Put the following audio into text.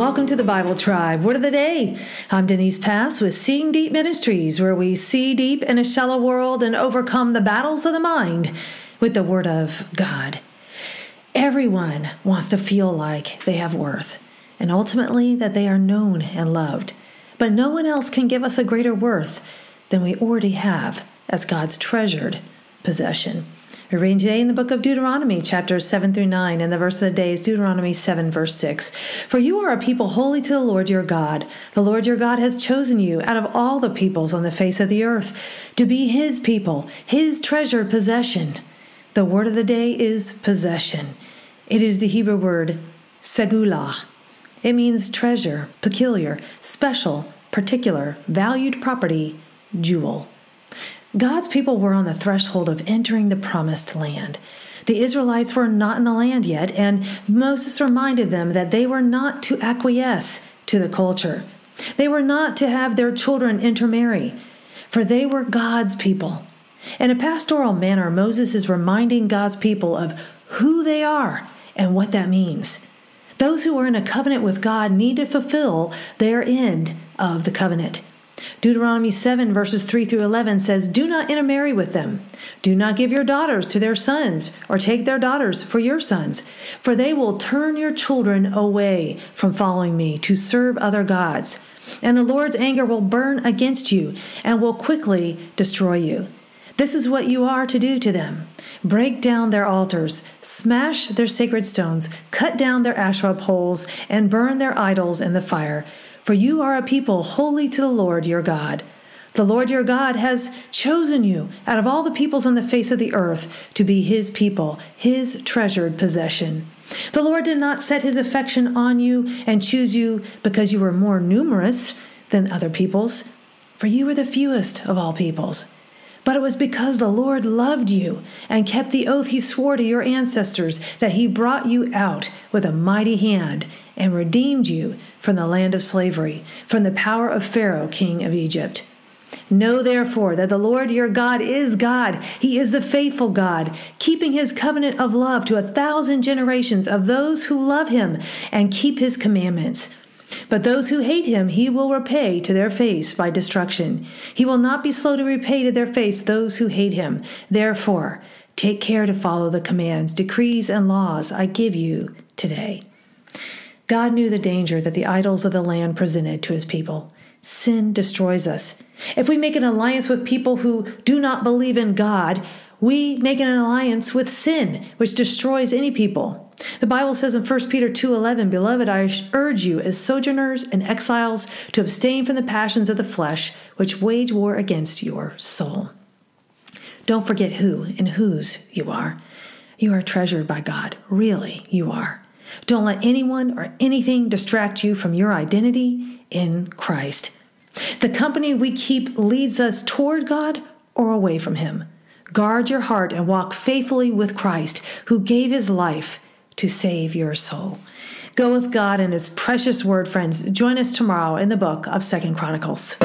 welcome to the Bible Tribe. Word of the day. I'm Denise Pass with Seeing Deep Ministries, where we see deep in a shallow world and overcome the battles of the mind with the Word of God. Everyone wants to feel like they have worth and ultimately that they are known and loved. But no one else can give us a greater worth than we already have as God's treasured possession. We're reading today in the book of Deuteronomy, chapters 7 through 9, and the verse of the day is Deuteronomy 7, verse 6. For you are a people holy to the Lord your God. The Lord your God has chosen you out of all the peoples on the face of the earth to be his people, his treasured possession. The word of the day is possession. It is the Hebrew word segulah. It means treasure, peculiar, special, particular, valued property, jewel. God's people were on the threshold of entering the promised land. The Israelites were not in the land yet, and Moses reminded them that they were not to acquiesce to the culture. They were not to have their children intermarry, for they were God's people. In a pastoral manner, Moses is reminding God's people of who they are and what that means. Those who are in a covenant with God need to fulfill their end of the covenant. Deuteronomy 7, verses 3 through 11 says, Do not intermarry with them. Do not give your daughters to their sons, or take their daughters for your sons, for they will turn your children away from following me to serve other gods. And the Lord's anger will burn against you and will quickly destroy you. This is what you are to do to them break down their altars, smash their sacred stones, cut down their Asherah poles, and burn their idols in the fire. For you are a people holy to the Lord your God. The Lord your God has chosen you out of all the peoples on the face of the earth to be his people, his treasured possession. The Lord did not set his affection on you and choose you because you were more numerous than other peoples, for you were the fewest of all peoples. But it was because the Lord loved you and kept the oath he swore to your ancestors that he brought you out with a mighty hand and redeemed you from the land of slavery, from the power of Pharaoh, king of Egypt. Know therefore that the Lord your God is God. He is the faithful God, keeping his covenant of love to a thousand generations of those who love him and keep his commandments. But those who hate him he will repay to their face by destruction. He will not be slow to repay to their face those who hate him. Therefore, take care to follow the commands, decrees, and laws I give you today. God knew the danger that the idols of the land presented to his people. Sin destroys us. If we make an alliance with people who do not believe in God, we make an alliance with sin, which destroys any people. The Bible says in 1 Peter 2:11, "Beloved, I urge you as sojourners and exiles to abstain from the passions of the flesh, which wage war against your soul." Don't forget who and whose you are. You are treasured by God. Really, you are. Don't let anyone or anything distract you from your identity in Christ. The company we keep leads us toward God or away from Him. Guard your heart and walk faithfully with Christ, who gave His life to save your soul. Go with God and His precious word, friends. Join us tomorrow in the book of Second Chronicles.